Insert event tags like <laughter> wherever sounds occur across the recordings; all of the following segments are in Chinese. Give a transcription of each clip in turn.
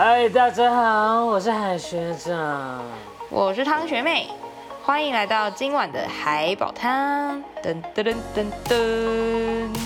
嗨，大家好，我是海学长，我是汤学妹，欢迎来到今晚的海宝汤。噔噔噔噔噔。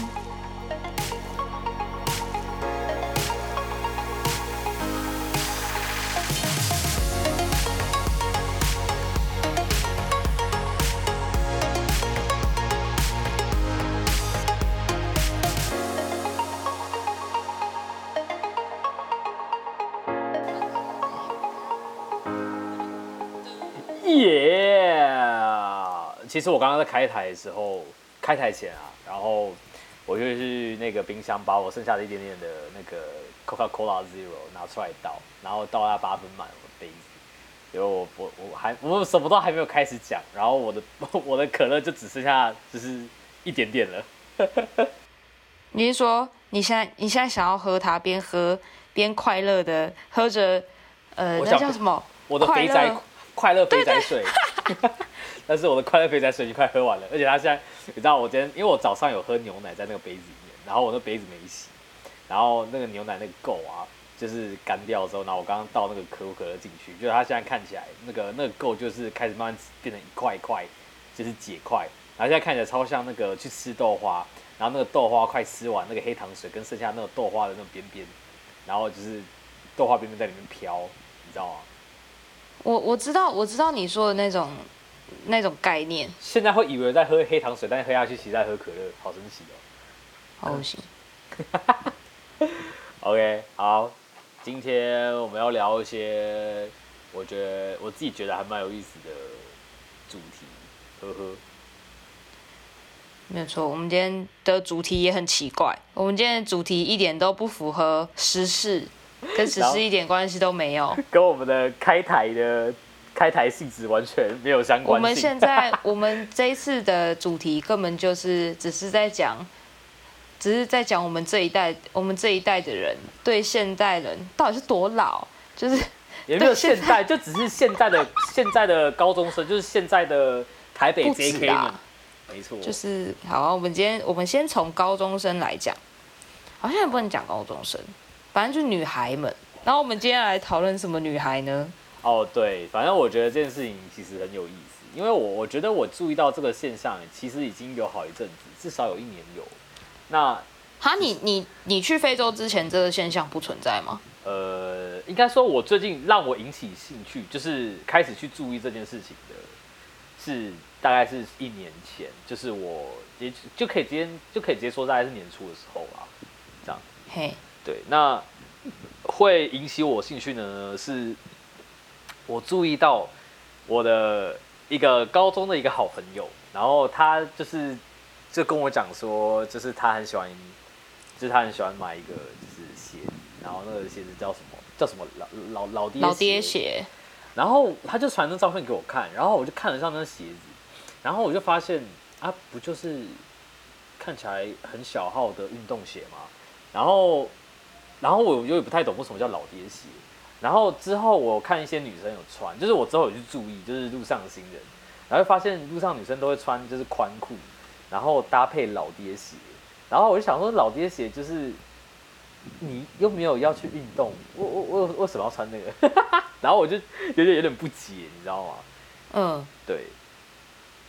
其实我刚刚在开台的时候，开台前啊，然后我就去那个冰箱把我剩下的一点点的那个 Coca-Cola Zero 拿出来倒，然后倒了八分满我的杯子。因为我我我还我什么都还没有开始讲，然后我的 <laughs> 我的可乐就只剩下就是一点点了。你是说你现在你现在想要喝它，边喝边快乐的喝着呃，那叫什么？我的肥宅。快乐肥宅水，<laughs> 但是我的快乐肥宅水已经快喝完了，而且他现在，你知道我今天，因为我早上有喝牛奶在那个杯子里面，然后我那杯子没洗，然后那个牛奶那个垢啊，就是干掉之后，然后我刚刚倒那个可口可乐进去，就是它现在看起来那个那个垢就是开始慢慢变成一块一块，就是结块，然后现在看起来超像那个去吃豆花，然后那个豆花快吃完，那个黑糖水跟剩下那个豆花的那种边边，然后就是豆花边边在里面飘，你知道吗？我我知道我知道你说的那种那种概念。现在会以为在喝黑糖水，但是喝下去其实在喝可乐，好神奇哦！好恶心。<laughs> OK，好，今天我们要聊一些我觉得我自己觉得还蛮有意思的主题，呵呵。没有错，我们今天的主题也很奇怪，我们今天的主题一点都不符合时事。跟时事一点关系都没有，<laughs> 跟我们的开台的开台性质完全没有相关性。我们现在，<laughs> 我们这一次的主题根本就是只是在讲，只是在讲我们这一代，我们这一代的人对现代人到底是多老，就是 <laughs> 也没有现代，就只是现在的现在的高中生，就是现在的台北 JK 们，没错，就是好，我们今天我们先从高中生来讲，好像也不能讲高中生。反正就是女孩们，然后我们今天来讨论什么女孩呢？哦，对，反正我觉得这件事情其实很有意思，因为我我觉得我注意到这个现象，其实已经有好一阵子，至少有一年有。那，哈，你你你去非洲之前，这个现象不存在吗？呃，应该说，我最近让我引起兴趣，就是开始去注意这件事情的，是大概是一年前，就是我也就可以直接就可以直接说，大概是年初的时候啊，这样。嘿。对，那会引起我兴趣的呢，是我注意到我的一个高中的一个好朋友，然后他就是就跟我讲说，就是他很喜欢，就是他很喜欢买一个就是鞋子，然后那个鞋子叫什么？叫什么老老老爹老爹鞋。然后他就传张照片给我看，然后我就看了上那鞋子，然后我就发现啊，不就是看起来很小号的运动鞋嘛？然后。然后我又也不太懂为什么叫老爹鞋，然后之后我看一些女生有穿，就是我之后有去注意，就是路上的行人，然后发现路上女生都会穿就是宽裤，然后搭配老爹鞋，然后我就想说老爹鞋就是你又没有要去运动，我我我为什么要穿那个？<laughs> 然后我就有点有点不解，你知道吗？嗯，对，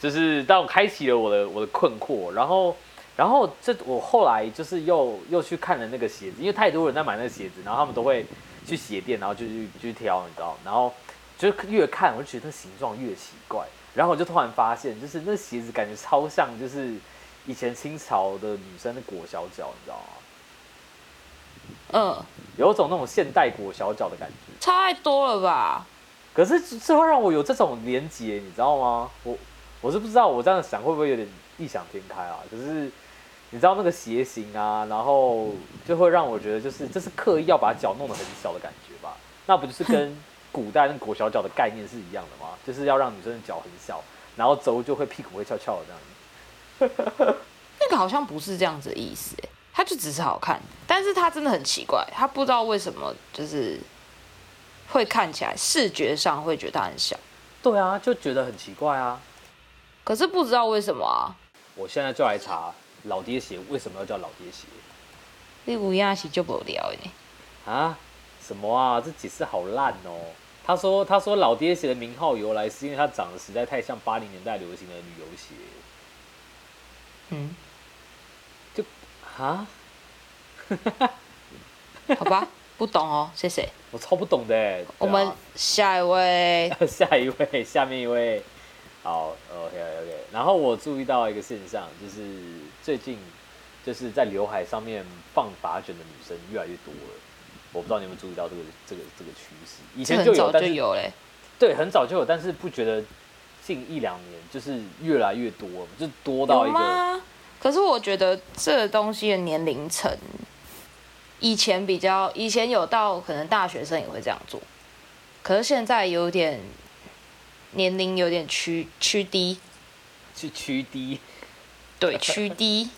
就是当我开启了我的我的困惑，然后。然后这我后来就是又又去看了那个鞋子，因为太多人在买那个鞋子，然后他们都会去鞋店，然后就去就去挑，你知道，然后就越看我就觉得那形状越奇怪，然后我就突然发现，就是那鞋子感觉超像就是以前清朝的女生的裹小脚，你知道吗？嗯，有种那种现代裹小脚的感觉，差太多了吧？可是这会让我有这种连结，你知道吗？我我是不知道我这样想会不会有点异想天开啊？可是。你知道那个鞋型啊，然后就会让我觉得，就是这是刻意要把脚弄得很小的感觉吧？那不就是跟古代那裹小脚的概念是一样的吗？<laughs> 就是要让女生的脚很小，然后走就会屁股会翘翘的这样子。<laughs> 那个好像不是这样子的意思，它就只是好看，但是它真的很奇怪，它不知道为什么就是会看起来视觉上会觉得它很小。对啊，就觉得很奇怪啊。可是不知道为什么啊。我现在就来查。老爹鞋为什么要叫老爹鞋？你有影是就无聊的？啊？什么啊？这解释好烂哦。他说他说老爹鞋的名号由来是因为它长得实在太像八零年代流行的旅游鞋。嗯，就啊，<laughs> 好吧，不懂哦，谢谢。我超不懂的哎。我们下一位，<laughs> 下一位，下面一位。好，OK OK。然后我注意到一个现象，就是最近就是在刘海上面放发卷的女生越来越多了。我不知道你有没有注意到这个这个这个趋势？以前就有，就有嘞。对，很早就有，但是不觉得近一两年就是越来越多了，就多到一个。可是我觉得这东西的年龄层，以前比较以前有到可能大学生也会这样做，可是现在有点年龄有点趋趋低，是趋低，对，趋低，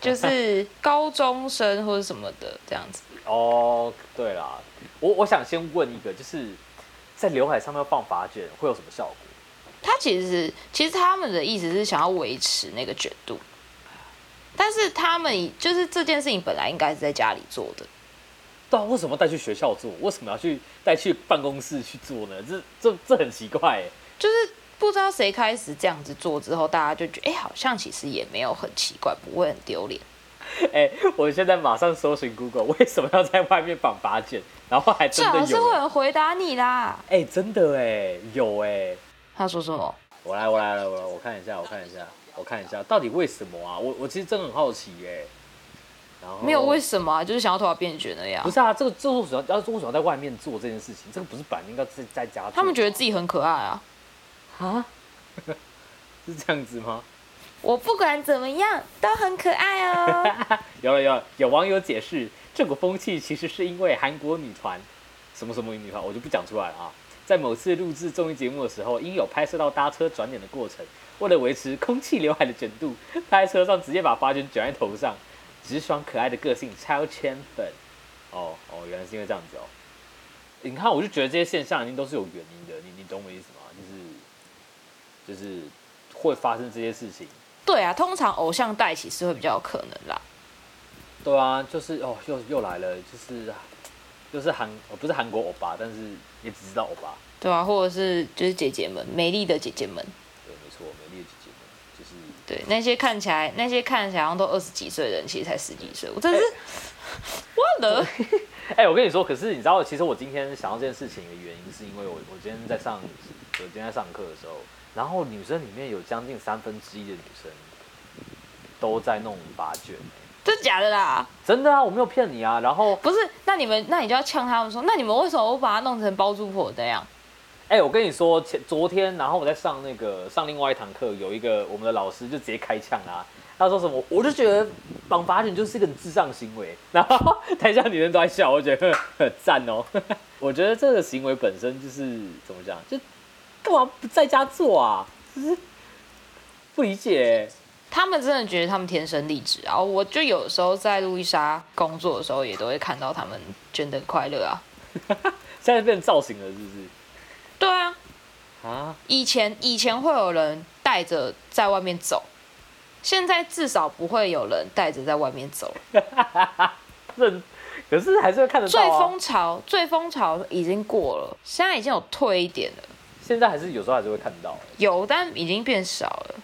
就是高中生或者什么的这样子。哦，对啦，我我想先问一个，就是在刘海上面放发卷会有什么效果？他其实其实他们的意思是想要维持那个卷度。但是他们就是这件事情本来应该是在家里做的，对啊，为什么带去学校做？为什么要去带去办公室去做呢？这这这很奇怪哎，就是不知道谁开始这样子做之后，大家就觉得哎，好像其实也没有很奇怪，不会很丢脸。<laughs> 哎，我现在马上搜寻 Google，为什么要在外面绑发卷？然后还真的有，是会有人回答你啦。哎，真的哎，有哎。他说什么？我来，我来了，我来，我看一下，我看一下。我看一下，到底为什么啊？我我其实真的很好奇哎。然后没有为什么啊，就是想要头发变卷那样。不是啊，这个这为什么要为什么要在外面做这件事情？这个不是本来应该是在家做。他们觉得自己很可爱啊。啊？<laughs> 是这样子吗？我不管怎么样都很可爱哦。<laughs> 有了有了，有网友解释，这股风气其实是因为韩国女团什么什么女团，我就不讲出来了啊。在某次录制综艺节目的时候，因有拍摄到搭车转脸的过程。为了维持空气刘海的卷度，他在车上直接把发卷卷在头上，直爽可爱的个性超圈粉。哦哦，原来是因为这样子哦。你看，我就觉得这些现象一定都是有原因的。你你懂我意思吗？就是会发生这些事情。对啊，通常偶像带起是会比较有可能啦。对啊，就是哦，又又来了，就是就是韩，不是韩国欧巴，但是也只知道欧巴。对啊，或者是就是姐姐们，美丽的姐姐们。对，没错，美丽的姐姐们就是对那些看起来那些看起来好像都二十几岁的人，其实才十几岁。我真是，<laughs> <laughs> 哎，我跟你说，可是你知道，其实我今天想到这件事情的原因，是因为我我今天在上，我今天在上课的时候，然后女生里面有将近三分之一的女生都在弄发卷。真假的啦？真的啊，我没有骗你啊。然后不是，那你们那你就要呛他们说，那你们为什么不把它弄成包租婆这样？哎、欸，我跟你说，前昨天，然后我在上那个上另外一堂课，有一个我们的老师就直接开呛啊，他说什么，我就觉得绑发卷就是一个很智障行为，然后台下女生都在笑，我觉得很赞哦。<laughs> 我觉得这个行为本身就是怎么讲，就 <laughs> 干嘛不在家做啊？就是不理解。他们真的觉得他们天生丽质啊！我就有时候在路易莎工作的时候，也都会看到他们真的快乐啊。<laughs> 现在变成造型了，是不是？对啊，啊，以前以前会有人带着在外面走，现在至少不会有人带着在外面走。<laughs> 可是还是会看得到啊。最风潮最风潮已经过了，现在已经有退一点了。现在还是有时候还是会看到。有，但已经变少了。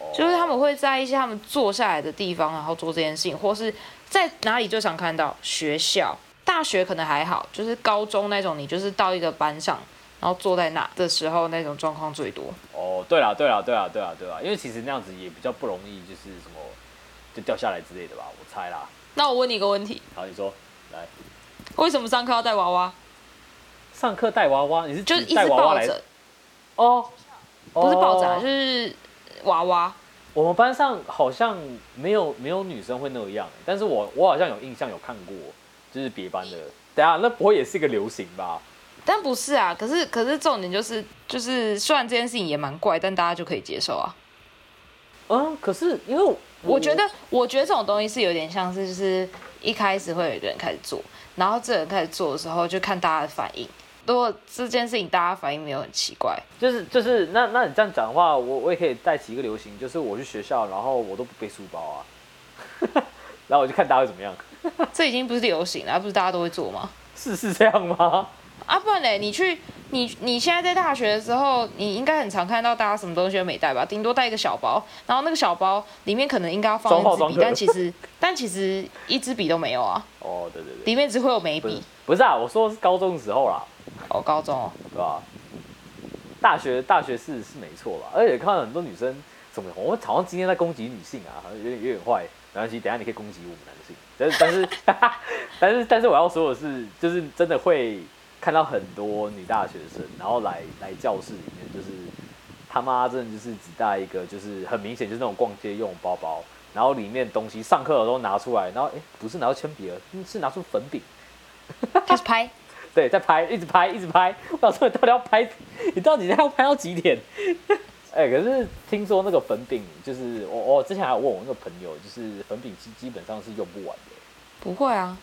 Oh. 就是他们会在一些他们坐下来的地方，然后做这件事情，或是在哪里最常看到？学校、大学可能还好，就是高中那种，你就是到一个班上。然后坐在那的时候，那种状况最多。哦，对了，对了，对了，对了，对了，因为其实那样子也比较不容易，就是什么就掉下来之类的吧，我猜啦。那我问你一个问题。好，你说，来。为什么上课要带娃娃？上课带娃娃，你是就是一直抱着？哦，不是抱着，就是娃娃。我们班上好像没有没有女生会那样，但是我我好像有印象有看过，就是别班的。等下，那不会也是一个流行吧？但不是啊，可是可是重点就是就是，虽然这件事情也蛮怪，但大家就可以接受啊。嗯，可是因为我，我觉得，我觉得这种东西是有点像是，就是一开始会有一个人开始做，然后这人开始做的时候，就看大家的反应。如果这件事情大家反应没有很奇怪，就是就是，那那你这样讲的话，我我也可以带起一个流行，就是我去学校，然后我都不背书包啊，<laughs> 然后我就看大家会怎么样。<laughs> 这已经不是流行了，不是大家都会做吗？是是这样吗？啊，不然嘞，你去你你现在在大学的时候，你应该很常看到大家什么东西都没带吧？顶多带一个小包，然后那个小包里面可能应该要放一支笔，但其实 <laughs> 但其实一支笔都没有啊。哦，对对对，里面只会有眉笔。不是啊，我说的是高中的时候啦。哦，高中哦，对吧？大学大学是是没错吧？而且看到很多女生怎么，我们好像今天在攻击女性啊，好像有点有点坏。没关系，等下你可以攻击我们男性。但是但是 <laughs> 但是但是我要说的是，就是真的会。看到很多女大学生，然后来来教室里面，就是他妈真的就是只带一个，就是很明显就是那种逛街用包包，然后里面东西上课的时候拿出来，然后哎，不是拿到铅笔了，是拿出粉饼，开始拍，对，在拍，一直拍，一直拍，我想说你到底要拍，你到底要拍到几点？哎，可是听说那个粉饼，就是我我之前还有问我那个朋友，就是粉饼基基本上是用不完的，不会啊。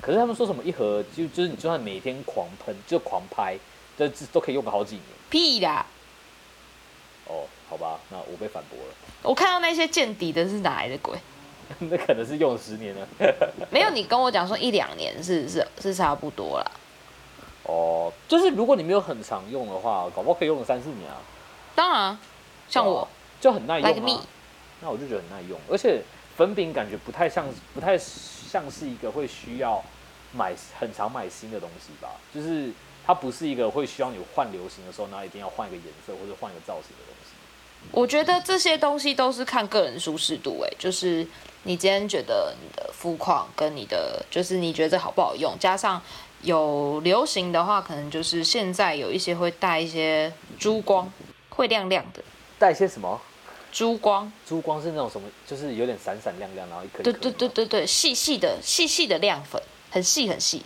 可是他们说什么一盒就就是你就算每天狂喷就狂拍，这都可以用个好几年。屁啦！哦，好吧，那我被反驳了。我看到那些见底的是哪来的鬼？<laughs> 那可能是用了十年了。<laughs> 没有，你跟我讲说一两年是是是差不多啦。哦，就是如果你没有很常用的话，搞不好可以用个三四年啊。当然，像我、哦、就很耐用、啊。Like me。那我就觉得很耐用，而且粉饼感觉不太像不太。像是一个会需要买很常买新的东西吧，就是它不是一个会需要你换流行的时候，那一定要换一个颜色或者换一个造型的东西。我觉得这些东西都是看个人舒适度，哎，就是你今天觉得你的肤况跟你的，就是你觉得这好不好用，加上有流行的话，可能就是现在有一些会带一些珠光，会亮亮的，带一些什么？珠光，珠光是那种什么？就是有点闪闪亮亮，然后一颗。对对对对对，细细的细细的亮粉，很细很细。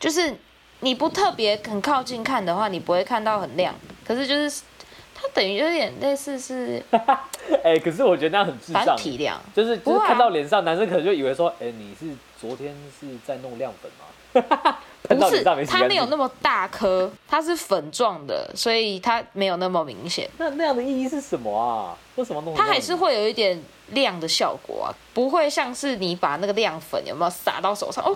就是你不特别很靠近看的话，你不会看到很亮。可是就是它等于有点类似是，<laughs> 哎、欸，可是我觉得那样很智障。体亮，就是就是看到脸上，男生可能就以为说，哎、欸，你是昨天是在弄亮粉吗？<laughs> 不是，它没有那么大颗，它是粉状的，所以它没有那么明显。那那样的意义是什么啊？为什么弄？它还是会有一点亮的效果啊，不会像是你把那个亮粉有没有撒到手上哦，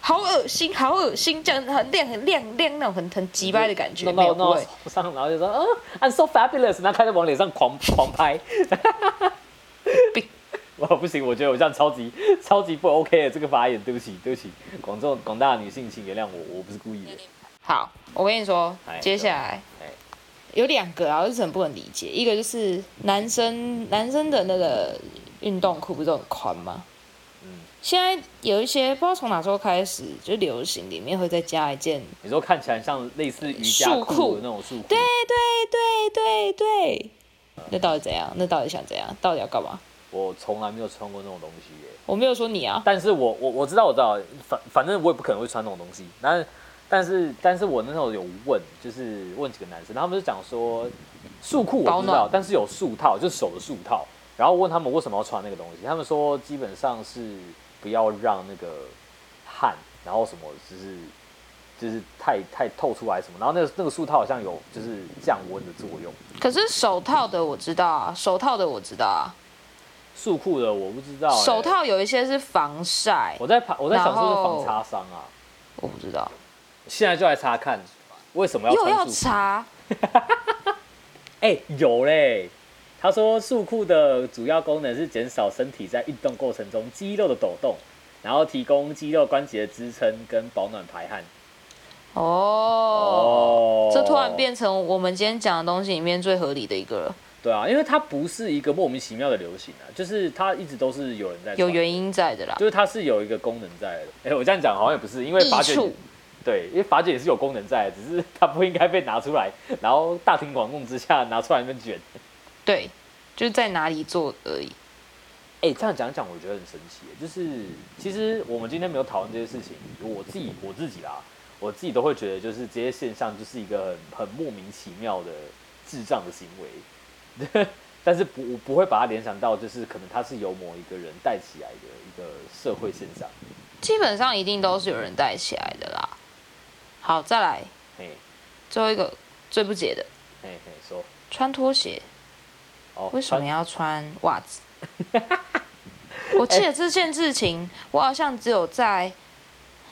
好恶心，好恶心，这样很亮很亮亮那种很很急掰的感觉，没有不会。上然后就说，嗯，I'm so fabulous，然后开始往脸上狂狂拍。<laughs> 我，<laughs> 不行，我觉得我这样超级超级不 OK 的这个发言，对不起，对不起，广众广大女性，请原谅我，我不是故意的。好，我跟你说，接下来有两个啊，我是很不能理解，一个就是男生男生的那个运动裤不是都很宽吗？嗯，现在有一些不知道从哪时候开始就流行，里面会再加一件，你说看起来像类似瑜伽裤的那种束裤，对对对对对，那到底怎样？那到底想怎样？到底要干嘛？我从来没有穿过那种东西耶。我没有说你啊，但是我我我知道我知道，反反正我也不可能会穿那种东西。但是但是但是我那时候有问，就是问几个男生，他们就讲说束裤我不知道，但是有束套，就是手的束套。然后问他们为什么要穿那个东西，他们说基本上是不要让那个汗，然后什么就是就是太太透出来什么。然后那个那个束套好像有就是降温的作用。可是手套的我知道啊，手套的我知道啊。束裤的我不知道、欸，手套有一些是防晒。我在我在想是不是防擦伤啊，我不知道。现在就来查看，为什么要穿又要查？哎、<laughs> 欸，有嘞。他说束裤的主要功能是减少身体在运动过程中肌肉的抖动，然后提供肌肉关节的支撑跟保暖排汗。哦，哦，这突然变成我们今天讲的东西里面最合理的一个了。对啊，因为它不是一个莫名其妙的流行啊，就是它一直都是有人在有原因在的啦，就是它是有一个功能在的。哎，我这样讲好像也不是，因为法卷，对，因为法卷也是有功能在的，只是它不应该被拿出来，然后大庭广众之下拿出来那边卷。对，就是在哪里做而已。哎，这样讲讲，我觉得很神奇，就是其实我们今天没有讨论这些事情，我自己我自己啦，我自己都会觉得，就是这些现象就是一个很很莫名其妙的智障的行为。<laughs> 但是不，我不会把它联想到，就是可能它是由某一个人带起来的一个社会现象。基本上一定都是有人带起来的啦。好，再来，嘿，最后一个最不解的，嘿嘿，说穿拖鞋，哦，为什么要穿袜子？<laughs> 我记得这件事情，我好像只有在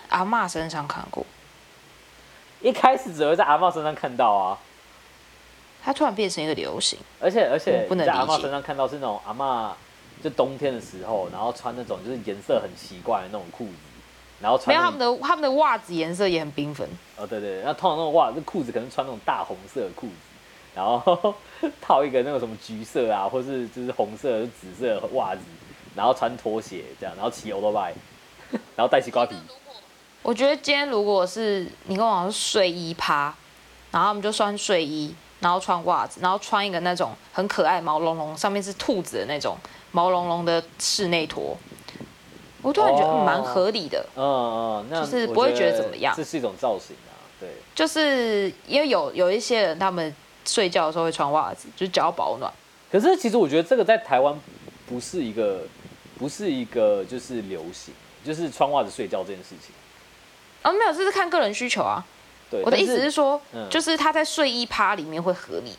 阿嬷身上看过。一开始只会在阿嬷身上看到啊，它突然变成一个流行，而且而且不能在阿妈身上看到是那种阿嬷，就冬天的时候，然后穿那种就是颜色很奇怪的那种裤子，然后穿没有他们的他们的袜子颜色也很缤纷。哦，对对，那通常那种袜，那裤子可能穿那种大红色的裤子，然后套一个那个什么橘色啊，或是就是红色、紫色的袜子，然后穿拖鞋这样，然后骑欧多拜，然后戴西瓜皮。我觉得今天如果是你跟我讲是睡衣趴，然后我们就穿睡衣，然后穿袜子，然后穿一个那种很可爱毛茸茸，上面是兔子的那种毛茸茸的室内拖，我突然觉得蛮合理的。嗯嗯，那就是不会觉得怎么样。这是一种造型啊，对。就是因为有有一些人他们睡觉的时候会穿袜子，就是脚保暖。可是其实我觉得这个在台湾不是一个不是一个就是流行，就是穿袜子睡觉这件事情。啊，没有，这是看个人需求啊。对，我的意思是说，嗯、就是他在睡衣趴里面会合理，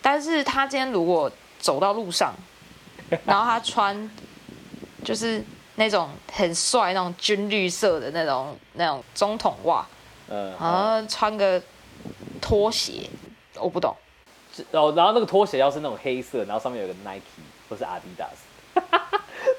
但是他今天如果走到路上，然后他穿就是那种很帅那种军绿色的那种那种中筒袜，嗯，然后穿个拖鞋，我不懂。然后然后那个拖鞋要是那种黑色，然后上面有个 Nike 或是 Adidas。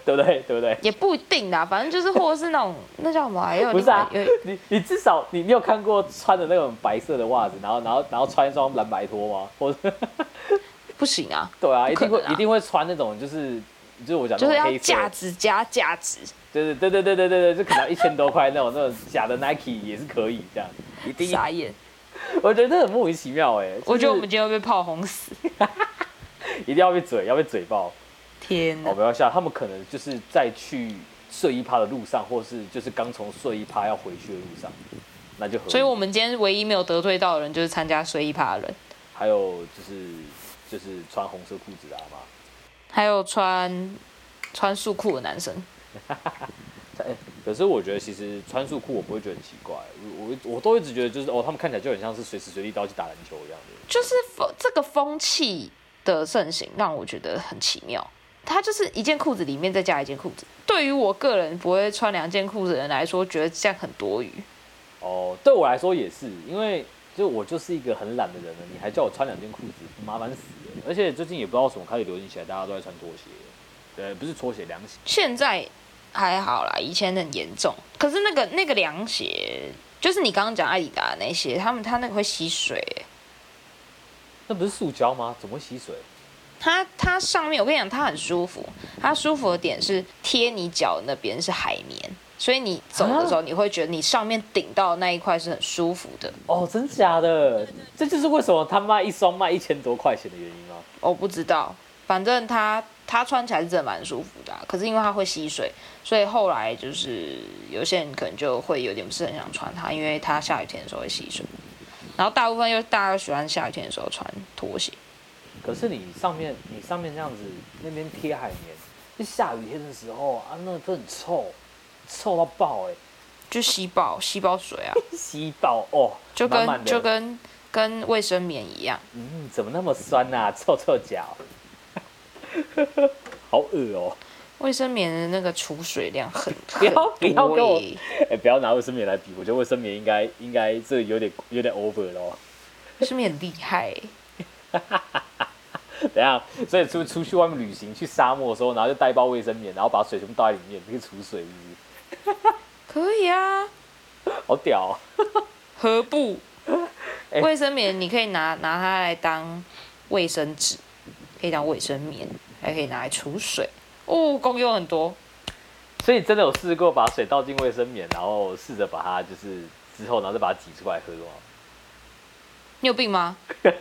对不对？对不对？也不一定啦，反正就是，或者是那种那叫什么？有不是啊，你你至少你你有看过穿的那种白色的袜子，然后然后然后穿一双蓝白拖吗？或者 <laughs> 不行啊？对啊，啊一定会一定会穿那种就是就是我讲就是要价值加价值，对对对对对对对，就可能一千多块那种那种假的 Nike 也是可以这样，一定傻眼。<laughs> 我觉得很莫名其妙哎、就是，我觉得我们今天会被炮轰死，<laughs> 一定要被嘴要被嘴爆。天！哦，不要笑，他们可能就是在去睡衣趴的路上，或是就是刚从睡衣趴要回去的路上，那就。所以我们今天唯一没有得罪到的人，就是参加睡衣趴的人。还有就是就是穿红色裤子的阿妈，还有穿穿束裤的男生。<laughs> 可是我觉得其实穿束裤我不会觉得很奇怪，我我我都一直觉得就是哦，他们看起来就很像是随时随地都要去打篮球一样的。就是风这个风气的盛行，让我觉得很奇妙。他就是一件裤子里面再加一件裤子。对于我个人不会穿两件裤子的人来说，觉得这样很多余。哦，对我来说也是，因为就我就是一个很懒的人了，你还叫我穿两件裤子，麻烦死了。而且最近也不知道什么开始流行起来，大家都在穿拖鞋。对，不是拖鞋，凉鞋。现在还好啦，以前很严重。可是那个那个凉鞋，就是你刚刚讲爱迪达那些，他们他那个会吸水。那不是塑胶吗？怎么会吸水？它它上面，我跟你讲，它很舒服。它舒服的点是贴你脚那边是海绵，所以你走的时候，你会觉得你上面顶到那一块是很舒服的。哦，真假的？这就是为什么他卖一双卖一千多块钱的原因吗？我不知道，反正它它穿起来是真的蛮舒服的啊。可是因为它会吸水，所以后来就是有些人可能就会有点不是很想穿它，因为它下雨天的时候会吸水。然后大部分又大家都喜欢下雨天的时候穿拖鞋。可是你上面你上面这样子那边贴海绵，就下雨天的时候啊，那都很臭，臭到爆哎、欸，就吸爆吸爆水啊，<laughs> 吸爆哦，就跟就跟跟卫生棉一样，嗯，怎么那么酸呐、啊？臭臭脚，<laughs> 好恶哦、喔，卫生棉的那个储水量很，<laughs> 不要不要跟我哎、欸，不要拿卫生棉来比，我觉得卫生棉应该应该这有点有点 over 咯，卫生棉很厉害、欸。<laughs> 等下，所以出出去外面旅行，去沙漠的时候，然后就带一包卫生棉，然后把水全部倒在里面，可以储水，是不是？可以啊，<laughs> 好屌、喔！<laughs> 何不？卫生棉你可以拿拿它来当卫生纸，可以当卫生棉，还可以拿来储水，哦，功用很多。所以真的有试过把水倒进卫生棉，然后试着把它就是之后，然后再把它挤出来喝吗？你有病吗？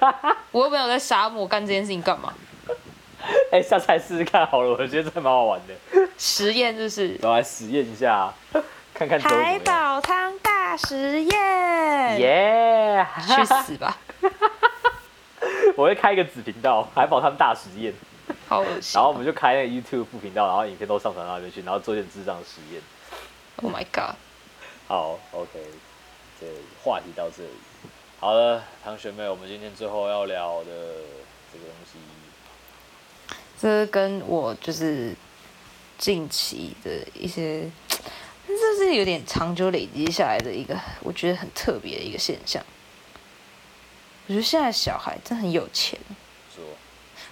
<laughs> 我又没有在沙漠干这件事情干嘛？哎、欸，下次来试试看好了，我觉得这蛮好玩的。实验就是，我来实验一下，<laughs> 看看。海宝汤大实验。耶、yeah！去死吧！<laughs> 我会开一个子频道，海宝汤大实验。好恶心。然后我们就开那个 YouTube 副频道，然后影片都上传到那边去，然后做一点智障的实验。Oh my god！好，OK，这话题到这里。好了，唐学妹，我们今天最后要聊的这个东西，这是跟我就是近期的一些，这 <tsk> 这是有点长久累积下来的一个，我觉得很特别的一个现象。我觉得现在小孩真很有钱。说，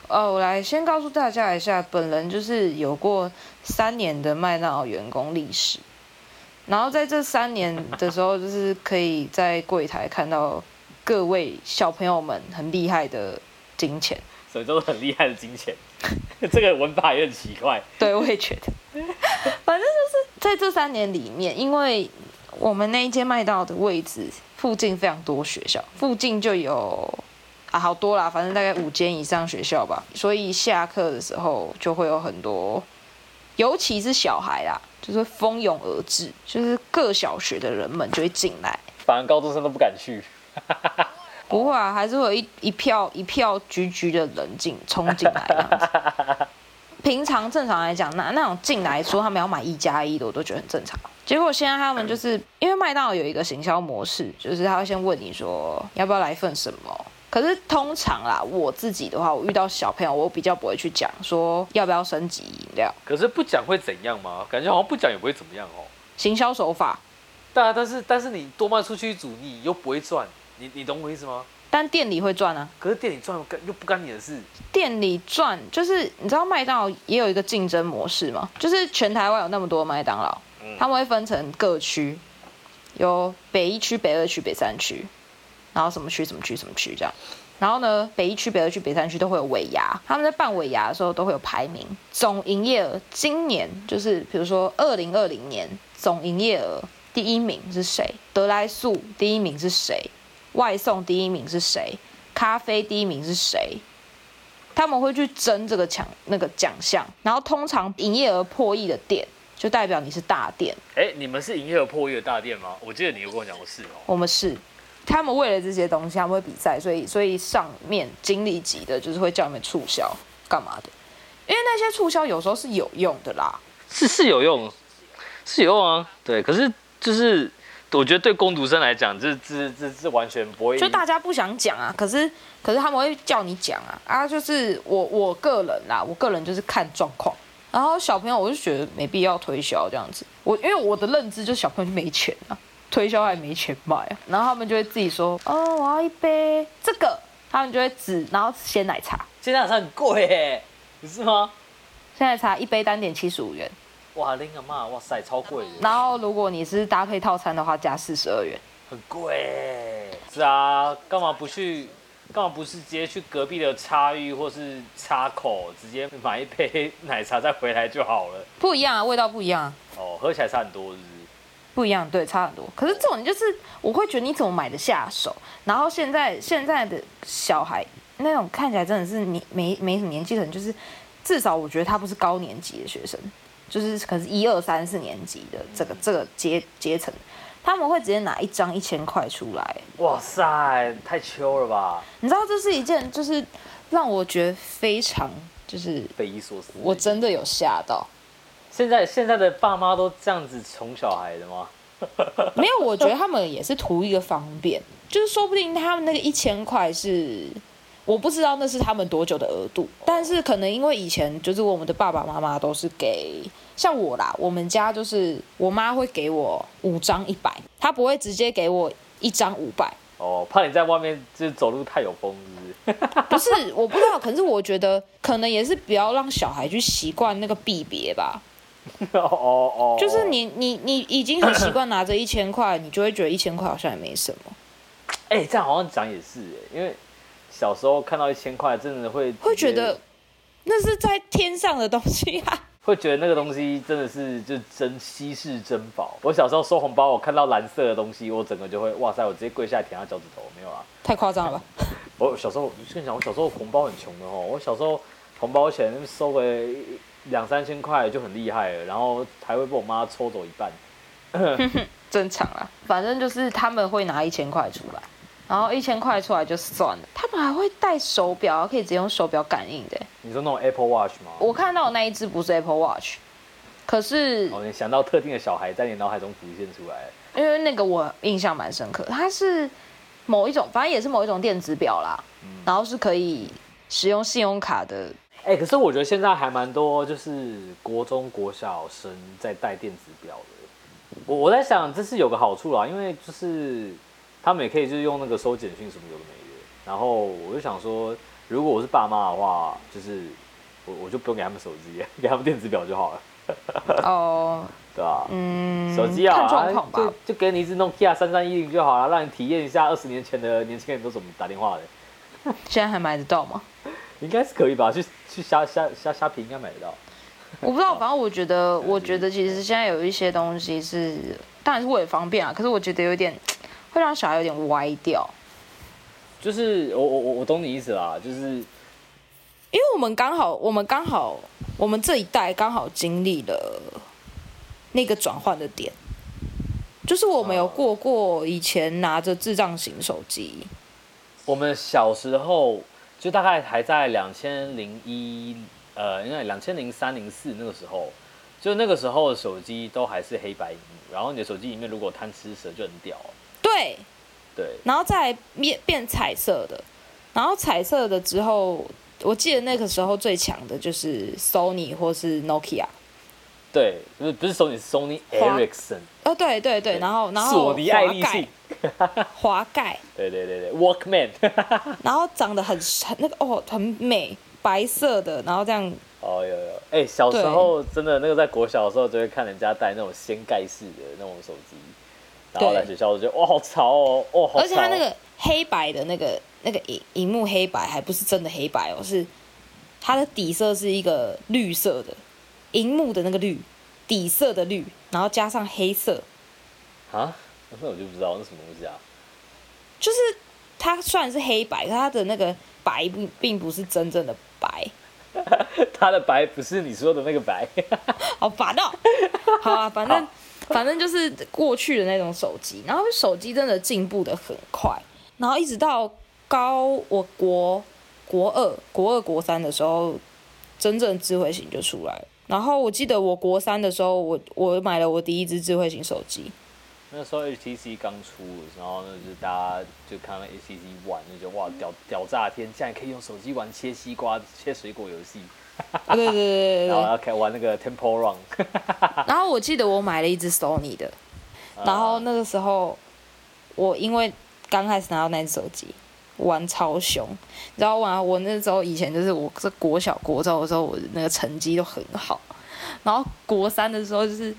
哦，我来先告诉大家一下，本人就是有过三年的麦当劳员工历史，然后在这三年的时候，就是可以在柜台看到各位小朋友们很厉害的金钱。所以都是很厉害的金钱，<laughs> 这个文法也很奇怪。对，我也觉得。<laughs> 反正就是在这三年里面，因为我们那一间麦当劳的位置。附近非常多学校，附近就有啊好多啦，反正大概五间以上学校吧。所以下课的时候就会有很多，尤其是小孩啦，就是蜂拥而至，就是各小学的人们就会进来。反而高中生都不敢去。不会啊，还是会有一一票一票橘橘的人进冲进来这样子。平常正常来讲，那那种进来说他们要买一加一的，我都觉得很正常。结果现在他们就是因为麦当劳有一个行销模式，就是他会先问你说要不要来份什么。可是通常啦，我自己的话，我遇到小朋友，我比较不会去讲说要不要升级饮料。可是不讲会怎样吗？感觉好像不讲也不会怎么样哦。行销手法。对啊，但是但是你多卖出去一组，你又不会赚，你你懂我意思吗？但店里会赚啊，可是店里赚又不干你的事。店里赚就是你知道麦当劳也有一个竞争模式吗？就是全台湾有那么多麦当劳，嗯、他们会分成各区，有北一区、北二区、北三区，然后什么区、什么区、什么区这样。然后呢，北一区、北二区、北三区都会有尾牙，他们在办尾牙的时候都会有排名，总营业额今年就是比如说二零二零年总营业额第一名是谁？德莱素第一名是谁？外送第一名是谁？咖啡第一名是谁？他们会去争这个奖那个奖项，然后通常营业额破亿的店，就代表你是大店。哎，你们是营业额破亿的大店吗？我记得你有跟我讲过是哦。我们是，他们为了这些东西，他们会比赛，所以所以上面经理级的，就是会叫你们促销干嘛的？因为那些促销有时候是有用的啦，是是有用，是有用啊。对，可是就是。我觉得对工读生来讲，这这这这完全不会。就大家不想讲啊，可是可是他们会叫你讲啊啊！就是我我个人啦，我个人就是看状况。然后小朋友，我就觉得没必要推销这样子。我因为我的认知就是小朋友就没钱啊，推销还没钱买啊。然后他们就会自己说：“哦，我要一杯这个。”他们就会指，然后鲜奶茶。鲜奶茶很贵耶，不是吗？鲜奶茶一杯单点七十五元。哇，拎个嘛，哇塞，超贵的。然后如果你是搭配套餐的话，加四十二元，很贵。是啊，干嘛不去？干嘛不是直接去隔壁的叉玉或是叉口，直接买一杯奶茶再回来就好了？不一样啊，味道不一样。哦，喝起来差很多，是不是？不一样，对，差很多。可是这种就是，我会觉得你怎么买得下手？然后现在现在的小孩那种看起来真的是你没没什么年纪的人，就是至少我觉得他不是高年级的学生。就是可是一二三四年级的这个这个阶阶层，他们会直接拿一张一千块出来。哇塞，太秋了吧！你知道这是一件就是让我觉得非常就是匪夷所思。我真的有吓到。现在现在的爸妈都这样子宠小孩的吗？<laughs> 没有，我觉得他们也是图一个方便，就是说不定他们那个一千块是。我不知道那是他们多久的额度，但是可能因为以前就是我们的爸爸妈妈都是给像我啦，我们家就是我妈会给我五张一百，她不会直接给我一张五百。哦，怕你在外面就是走路太有风，是不是？<laughs> 不是，我不知道，可是我觉得可能也是不要让小孩去习惯那个币别吧。哦哦哦，就是你你你已经很习惯拿着一千块，你就会觉得一千块好像也没什么。<coughs> 哎、欸，这样好像讲也是哎，因为。小时候看到一千块，真的会会觉得那是在天上的东西啊！<laughs> 会觉得那个东西真的是就真稀世珍宝。我小时候收红包，我看到蓝色的东西，我整个就会哇塞，我直接跪下来舔他脚趾头，没有啊，太夸张了吧？<laughs> 我小时候，你讲，我小时候红包很穷的哦。我小时候红包钱收个两三千块就很厉害了，然后还会被我妈抽走一半。<laughs> 正常啊，反正就是他们会拿一千块出来。然后一千块出来就算了，他们还会带手表，可以直接用手表感应的。你说那种 Apple Watch 吗？我看到的那一只不是 Apple Watch，可是哦，你想到特定的小孩在你脑海中浮现出来。因为那个我印象蛮深刻，它是某一种，反正也是某一种电子表啦，嗯、然后是可以使用信用卡的。哎、欸，可是我觉得现在还蛮多，就是国中国小生在带电子表的。我我在想，这是有个好处啦，因为就是他们也可以就是用那个收简讯什么有的没的。然后我就想说，如果我是爸妈的话，就是我我就不用给他们手机，给他们电子表就好了。哦，<laughs> 对啊？嗯，手机啊，看状况吧，就就给你一只 Nokia 三三一零就好了，让你体验一下二十年前的年轻人都怎么打电话的。现在还买得到吗？<laughs> 应该是可以吧，去去虾虾虾虾皮应该买得到。我不知道，<laughs> 反正我觉得，我觉得其实现在有一些东西是，当然是为了方便啊，可是我觉得有点会让小孩有点歪掉。就是我我我我懂你意思啦，就是因为我们刚好，我们刚好，我们这一代刚好经历了那个转换的点，就是我们有过过以前拿着智障型手机，我们小时候就大概还在两千零一。呃，应该两千零三零四那个时候，就那个时候手机都还是黑白屏幕，然后你的手机里面如果贪吃蛇就很屌。对，对，然后再变变彩色的，然后彩色的之后，我记得那个时候最强的就是 Sony 或是 Nokia。对，不是不是 Sony，是 Sony Ericsson。哦，对对对，然后然后索尼爱立信，<laughs> 滑盖。对对对对，Walkman。<laughs> 然后长得很很那个哦，很美。白色的，然后这样。哦，有有，哎、欸，小时候真的那个在国小的时候就会看人家带那种掀盖式的那种手机，然后来学校就觉得哇好潮哦，哦好潮。而且它那个黑白的那个那个荧荧幕黑白还不是真的黑白哦，是它的底色是一个绿色的，荧幕的那个绿，底色的绿，然后加上黑色。啊？那我就不知道那什么东西啊。就是它虽然是黑白，它的那个白并并不是真正的。白，<laughs> 它的白不是你说的那个白，好烦哦。好啊，反正 <laughs> <laughs> 反正就是过去的那种手机，然后手机真的进步的很快，然后一直到高我国国二、国二、国三的时候，真正智慧型就出来了。然后我记得我国三的时候，我我买了我第一只智慧型手机。那时候 HTC 刚出，然后呢，就大家就看到 HTC One，就觉得哇屌屌炸天，竟然可以用手机玩切西瓜、切水果游戏。<laughs> 对对对对然后要开玩那个 Temple Run。<laughs> 然后我记得我买了一只 Sony 的，然后那个时候我因为刚开始拿到那只手机，玩超凶，你知道吗？我那时候以前就是我是国小国中的时候，我的那个成绩都很好，然后国三的时候就是。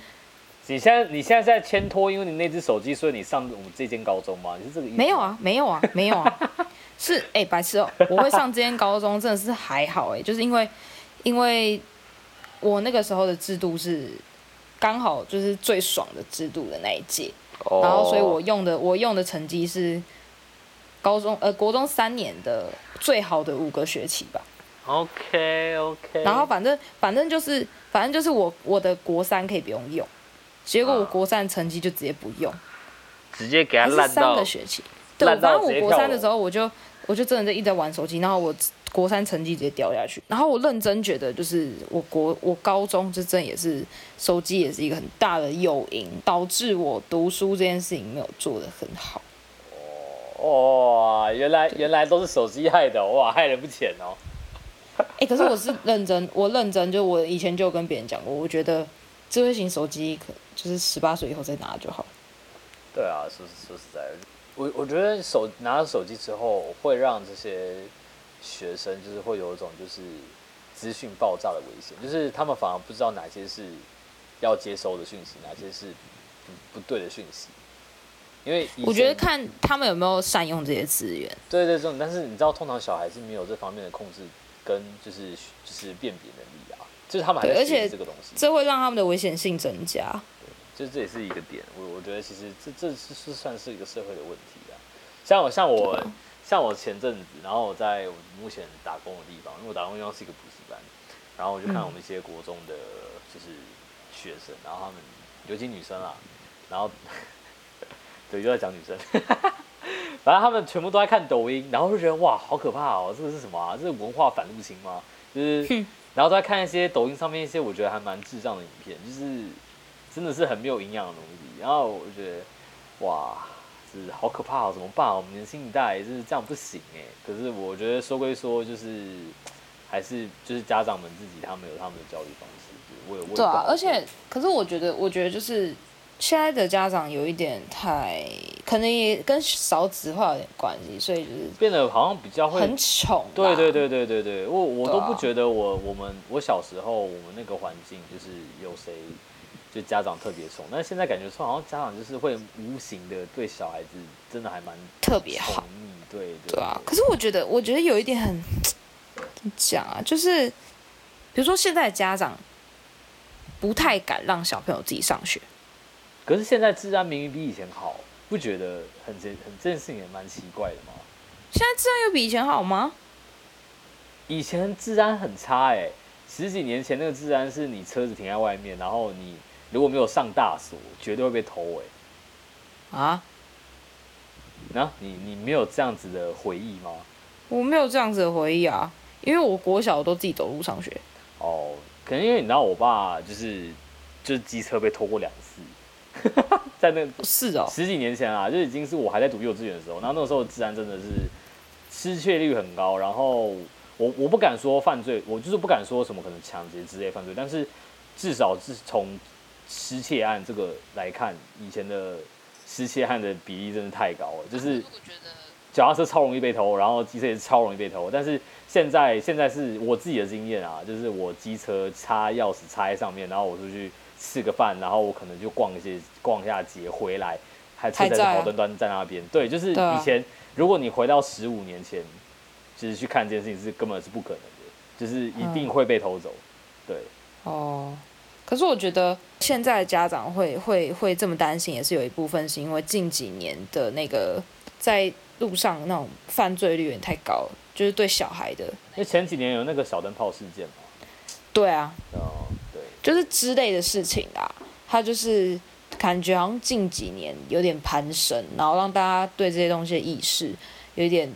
你现在你现在在牵拖，因为你那只手机，所以你上我们这间高中吗？你是这个意思？没有啊，没有啊，没有啊，<laughs> 是哎、欸，白痴哦、喔！我会上这间高中真的是还好哎、欸，就是因为，因为我那个时候的制度是刚好就是最爽的制度的那一届，oh. 然后所以我用的我用的成绩是高中呃国中三年的最好的五个学期吧。OK OK。然后反正反正就是反正就是我我的国三可以不用用。结果我国三成绩就直接不用，直接给他烂到三个学期。对，反正我国三的时候，我就我就真的就一直在玩手机，然后我国三成绩直接掉下去。然后我认真觉得，就是我国我高中就真也是手机也是一个很大的诱因，导致我读书这件事情没有做得很好。哇，原来原来都是手机害的，哇，害人不浅哦。<laughs> 哎、欸，可是我是认真，我认真，就我以前就跟别人讲过，我觉得。智慧型手机可就是十八岁以后再拿就好。对啊，说说实在，我我觉得手拿了手机之后，会让这些学生就是会有一种就是资讯爆炸的危险，就是他们反而不知道哪些是要接收的讯息，哪些是不不对的讯息。因为我觉得看他们有没有善用这些资源。对对，这种，但是你知道，通常小孩是没有这方面的控制跟就是就是辨别能力啊。就是他们还在学习这个东西，这会让他们的危险性增加。对，就这也是一个点。我我觉得其实这这是是算是一个社会的问题啊。像我像我像我前阵子，然后我在我目前打工的地方，因为我打工的地方是一个补习班，然后我就看我们一些国中的就是学生，然后他们尤其女生啊，然后对，又在讲女生，<laughs> 反正他们全部都在看抖音，然后就觉得哇，好可怕哦，这个是什么啊？这是文化反入侵吗？就是。然后在看一些抖音上面一些我觉得还蛮智障的影片，就是真的是很没有营养的东西。然后我觉得，哇，是好可怕哦，怎么办？我们年轻一代就是这样不行哎。可是我觉得说归说，就是还是就是家长们自己他们有他们的教育方式，我有问。对啊，而且可是我觉得，我觉得就是现在的家长有一点太，可能也跟少子化有点关系，所以就是变得好像比较会很宠。对对对对对对，我我都不觉得我我们我小时候我们那个环境就是有谁就家长特别宠，但是现在感觉说好像家长就是会无形的对小孩子真的还蛮特别好，对对，对啊。可是我觉得我觉得有一点很怎么讲啊，就是比如说现在的家长不太敢让小朋友自己上学。可是现在治安明明比以前好，不觉得很这很这件事情也蛮奇怪的吗？现在治安有比以前好吗？以前治安很差哎、欸，十几年前那个治安是你车子停在外面，然后你如果没有上大锁，绝对会被偷哎、欸。啊？那、啊、你你没有这样子的回忆吗？我没有这样子的回忆啊，因为我国小都自己走路上学。哦，可能因为你知道我爸就是就是机车被偷过两次。<laughs> 在那是哦，十几年前啊，就已经是我还在读幼稚园的时候，然后那个时候治安真的是失窃率很高，然后我我不敢说犯罪，我就是不敢说什么可能抢劫之类犯罪，但是至少是从失窃案这个来看，以前的失窃案的比例真的太高了，就是脚踏车超容易被偷，然后机车也是超容易被偷，但是现在现在是我自己的经验啊，就是我机车插钥匙插在上面，然后我出去。吃个饭，然后我可能就逛一些逛一下街，回来还车在好端端在那边。对，就是以前，如果你回到十五年前，其实去看这件事情是根本是不可能的，就是一定会被偷走。对。哦，可是我觉得现在的家长会会会这么担心，也是有一部分是因为近几年的那个在路上那种犯罪率有点太高，就是对小孩的。因为前几年有那个小灯泡事件嘛。对啊。哦。对就是之类的事情啊，他就是感觉好像近几年有点攀升，然后让大家对这些东西的意识有一点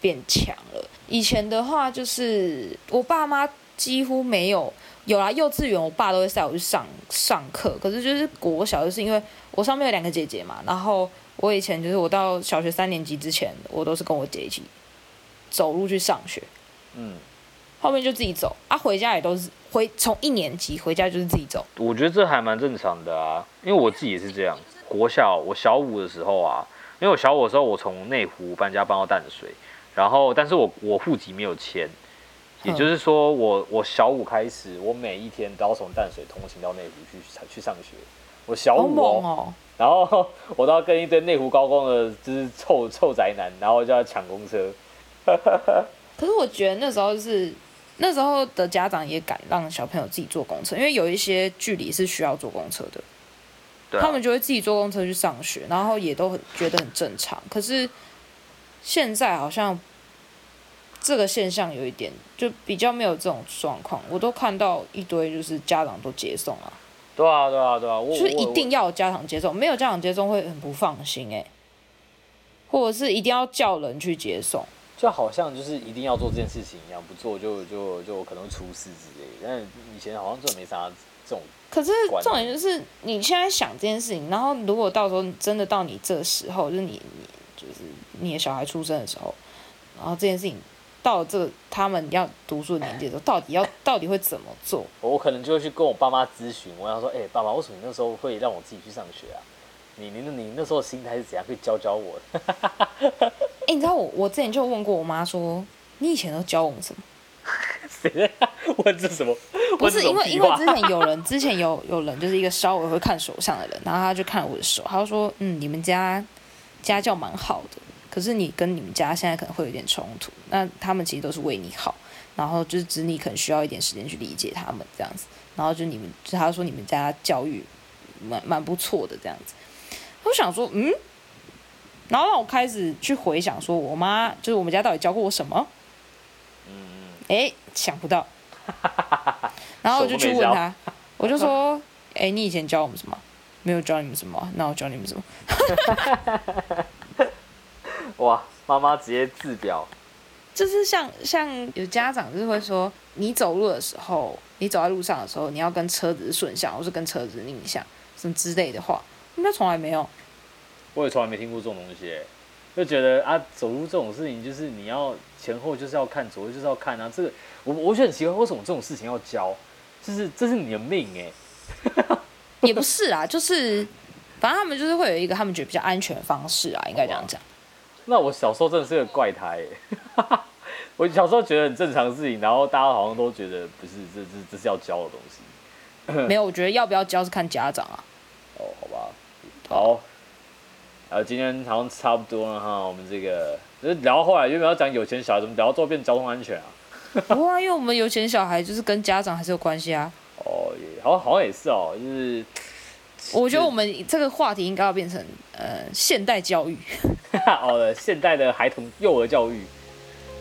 变强了。以前的话，就是我爸妈几乎没有有啦，幼稚园我爸都会带我去上上课，可是就是国小，就是因为我上面有两个姐姐嘛，然后我以前就是我到小学三年级之前，我都是跟我姐一起走路去上学，嗯。后面就自己走啊，回家也都是回从一年级回家就是自己走。我觉得这还蛮正常的啊，因为我自己也是这样。国小我小五的时候啊，因为我小五的时候我从内湖搬家搬到淡水，然后但是我我户籍没有迁，也就是说我我小五开始，我每一天都要从淡水通勤到内湖去去上学。我小五哦，哦 <laughs> 然后我都要跟一堆内湖高工的，就是臭臭宅男，然后就要抢公车。<laughs> 可是我觉得那时候就是。那时候的家长也敢让小朋友自己坐公车，因为有一些距离是需要坐公车的，他们就会自己坐公车去上学，然后也都很觉得很正常。可是现在好像这个现象有一点，就比较没有这种状况。我都看到一堆就是家长都接送啊，对啊，对啊，对啊，就是一定要有家长接送，没有家长接送会很不放心哎、欸，或者是一定要叫人去接送。就好像就是一定要做这件事情一样，不做就就就可能会出事之类。但以前好像真的没啥这种。可是重点就是你现在想这件事情，然后如果到时候真的到你这时候，就是你你就是你的小孩出生的时候，然后这件事情到这他们要读书的年纪的时候，到底要 <coughs> 到底会怎么做？我可能就会去跟我爸妈咨询，我想说，哎、欸，爸爸，为什么你那时候会让我自己去上学啊？你你你那时候心态是怎样？可以教教我。<laughs> 哎、欸，你知道我我之前就问过我妈说，你以前都教我们什么？谁 <laughs> 在问这什么？不是因为因为之前有人之前有有人就是一个稍微会看手相的人，然后他就看我的手，他就说，嗯，你们家家教蛮好的，可是你跟你们家现在可能会有点冲突。那他们其实都是为你好，然后就是子女可能需要一点时间去理解他们这样子。然后就你们就他说你们家教育蛮蛮不错的这样子。我想说，嗯，然后让我开始去回想，说我妈就是我们家到底教过我什么？嗯 <laughs> 哎，想不到。然后我就去问他，我就说，哎，你以前教我们什么？没有教你们什么？那我教你们什么？<laughs> 哇，妈妈直接自表。就是像像有家长就是会说，你走路的时候，你走在路上的时候，你要跟车子顺向，或是跟车子逆向，什么之类的话。应该从来没有，我也从来没听过这种东西，就觉得啊，走路这种事情就是你要前后就是要看，左右就是要看啊。这个我我觉得很奇怪，为什么这种事情要教？就是这是你的命哎，<laughs> 也不是啊，就是反正他们就是会有一个他们觉得比较安全的方式啊，应该这样讲。那我小时候真的是个怪胎，<laughs> 我小时候觉得很正常的事情，然后大家好像都觉得不是，这这这是要教的东西。没有，我觉得要不要教是看家长啊。哦，好吧，好。呃，今天好像差不多了哈，我们这个就是聊后来，原本要讲有钱小孩，怎么聊到最后变交通安全啊？<laughs> 哇，因为我们有钱小孩就是跟家长还是有关系啊。哦，也好，好像也是哦，就是。我觉得我们这个话题应该要变成呃现代教育。<laughs> 哦，现代的孩童幼儿教育。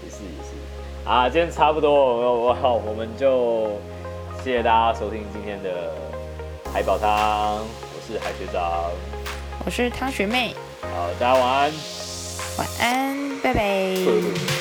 也是也是。啊，今天差不多，我好，我们就谢谢大家收听今天的海宝汤，我是海学长，我是汤学妹，好，大家晚安，晚安，拜拜。<laughs>